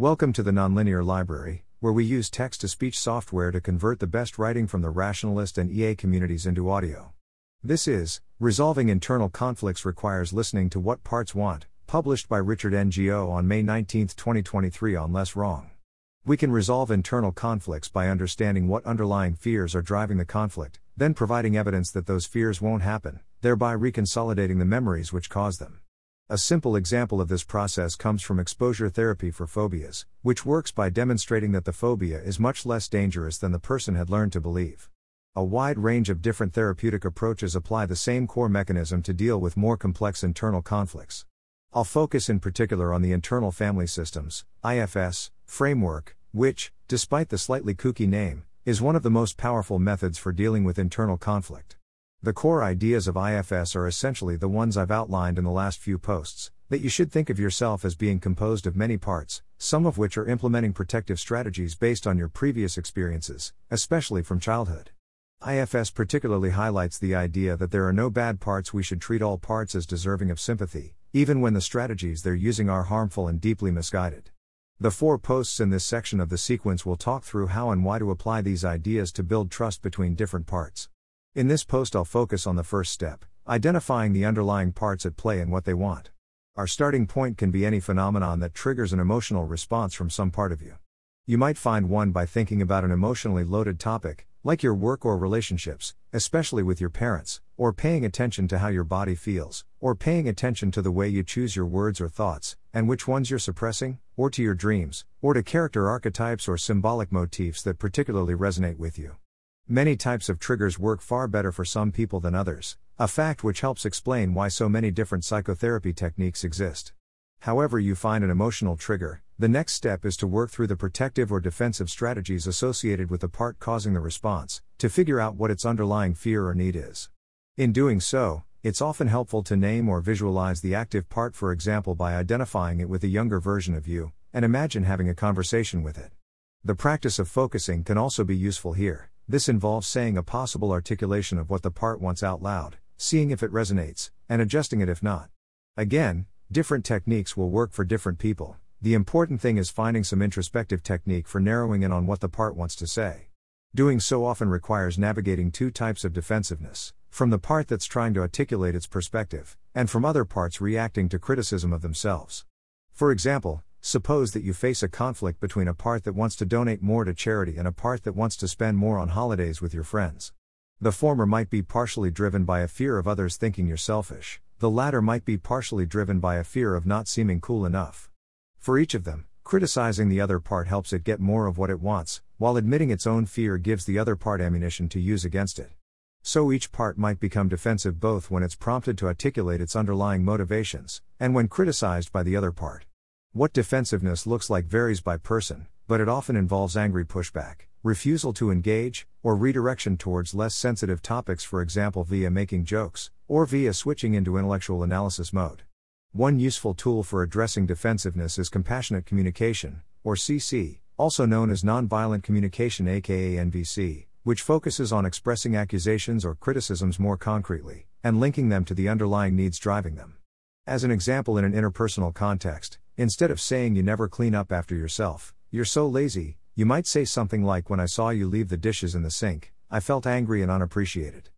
Welcome to the Nonlinear Library, where we use text to speech software to convert the best writing from the rationalist and EA communities into audio. This is Resolving Internal Conflicts Requires Listening to What Parts Want, published by Richard Ngo on May 19, 2023, on Less Wrong. We can resolve internal conflicts by understanding what underlying fears are driving the conflict, then providing evidence that those fears won't happen, thereby reconsolidating the memories which cause them. A simple example of this process comes from exposure therapy for phobias, which works by demonstrating that the phobia is much less dangerous than the person had learned to believe. A wide range of different therapeutic approaches apply the same core mechanism to deal with more complex internal conflicts. I'll focus in particular on the internal family systems, IFS, framework, which, despite the slightly kooky name, is one of the most powerful methods for dealing with internal conflict. The core ideas of IFS are essentially the ones I've outlined in the last few posts that you should think of yourself as being composed of many parts, some of which are implementing protective strategies based on your previous experiences, especially from childhood. IFS particularly highlights the idea that there are no bad parts, we should treat all parts as deserving of sympathy, even when the strategies they're using are harmful and deeply misguided. The four posts in this section of the sequence will talk through how and why to apply these ideas to build trust between different parts. In this post, I'll focus on the first step identifying the underlying parts at play and what they want. Our starting point can be any phenomenon that triggers an emotional response from some part of you. You might find one by thinking about an emotionally loaded topic, like your work or relationships, especially with your parents, or paying attention to how your body feels, or paying attention to the way you choose your words or thoughts, and which ones you're suppressing, or to your dreams, or to character archetypes or symbolic motifs that particularly resonate with you. Many types of triggers work far better for some people than others, a fact which helps explain why so many different psychotherapy techniques exist. However, you find an emotional trigger, the next step is to work through the protective or defensive strategies associated with the part causing the response, to figure out what its underlying fear or need is. In doing so, it's often helpful to name or visualize the active part, for example, by identifying it with a younger version of you, and imagine having a conversation with it. The practice of focusing can also be useful here. This involves saying a possible articulation of what the part wants out loud, seeing if it resonates, and adjusting it if not. Again, different techniques will work for different people. The important thing is finding some introspective technique for narrowing in on what the part wants to say. Doing so often requires navigating two types of defensiveness from the part that's trying to articulate its perspective, and from other parts reacting to criticism of themselves. For example, Suppose that you face a conflict between a part that wants to donate more to charity and a part that wants to spend more on holidays with your friends. The former might be partially driven by a fear of others thinking you're selfish, the latter might be partially driven by a fear of not seeming cool enough. For each of them, criticizing the other part helps it get more of what it wants, while admitting its own fear gives the other part ammunition to use against it. So each part might become defensive both when it's prompted to articulate its underlying motivations, and when criticized by the other part. What defensiveness looks like varies by person, but it often involves angry pushback, refusal to engage, or redirection towards less sensitive topics, for example, via making jokes, or via switching into intellectual analysis mode. One useful tool for addressing defensiveness is compassionate communication, or CC, also known as nonviolent communication, aka NVC, which focuses on expressing accusations or criticisms more concretely, and linking them to the underlying needs driving them. As an example, in an interpersonal context, Instead of saying you never clean up after yourself, you're so lazy, you might say something like When I saw you leave the dishes in the sink, I felt angry and unappreciated.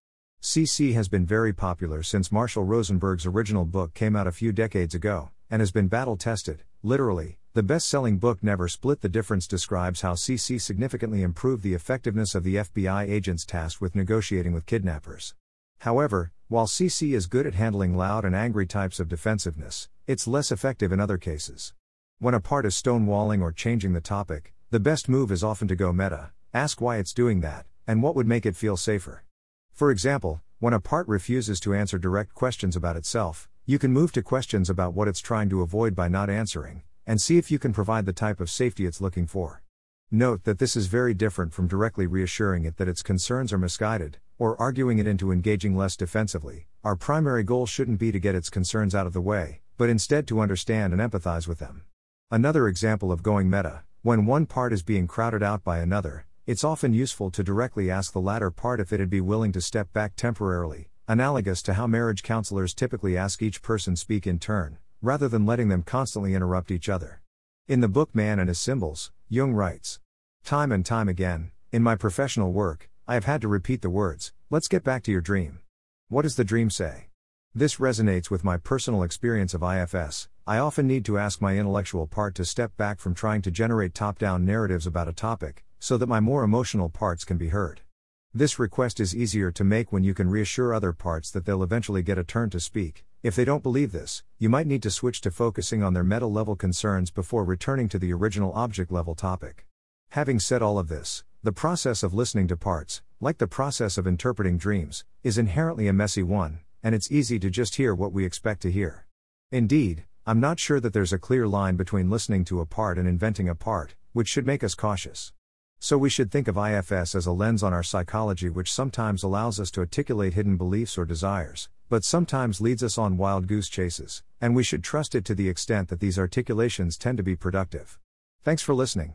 CC has been very popular since Marshall Rosenberg's original book came out a few decades ago, and has been battle tested. Literally, the best selling book Never Split the Difference describes how CC significantly improved the effectiveness of the FBI agents tasked with negotiating with kidnappers. However, while CC is good at handling loud and angry types of defensiveness, it's less effective in other cases. When a part is stonewalling or changing the topic, the best move is often to go meta, ask why it's doing that, and what would make it feel safer. For example, when a part refuses to answer direct questions about itself, you can move to questions about what it's trying to avoid by not answering, and see if you can provide the type of safety it's looking for. Note that this is very different from directly reassuring it that its concerns are misguided, or arguing it into engaging less defensively, our primary goal shouldn't be to get its concerns out of the way, but instead to understand and empathize with them. Another example of going meta, when one part is being crowded out by another, it's often useful to directly ask the latter part if it'd be willing to step back temporarily, analogous to how marriage counselors typically ask each person speak in turn, rather than letting them constantly interrupt each other. In the book Man and His Symbols, Jung writes Time and time again, in my professional work, I have had to repeat the words, let's get back to your dream. What does the dream say? This resonates with my personal experience of IFS. I often need to ask my intellectual part to step back from trying to generate top down narratives about a topic, so that my more emotional parts can be heard. This request is easier to make when you can reassure other parts that they'll eventually get a turn to speak. If they don't believe this, you might need to switch to focusing on their meta level concerns before returning to the original object level topic. Having said all of this, the process of listening to parts, like the process of interpreting dreams, is inherently a messy one, and it's easy to just hear what we expect to hear. Indeed, I'm not sure that there's a clear line between listening to a part and inventing a part, which should make us cautious. So we should think of IFS as a lens on our psychology which sometimes allows us to articulate hidden beliefs or desires, but sometimes leads us on wild goose chases, and we should trust it to the extent that these articulations tend to be productive. Thanks for listening.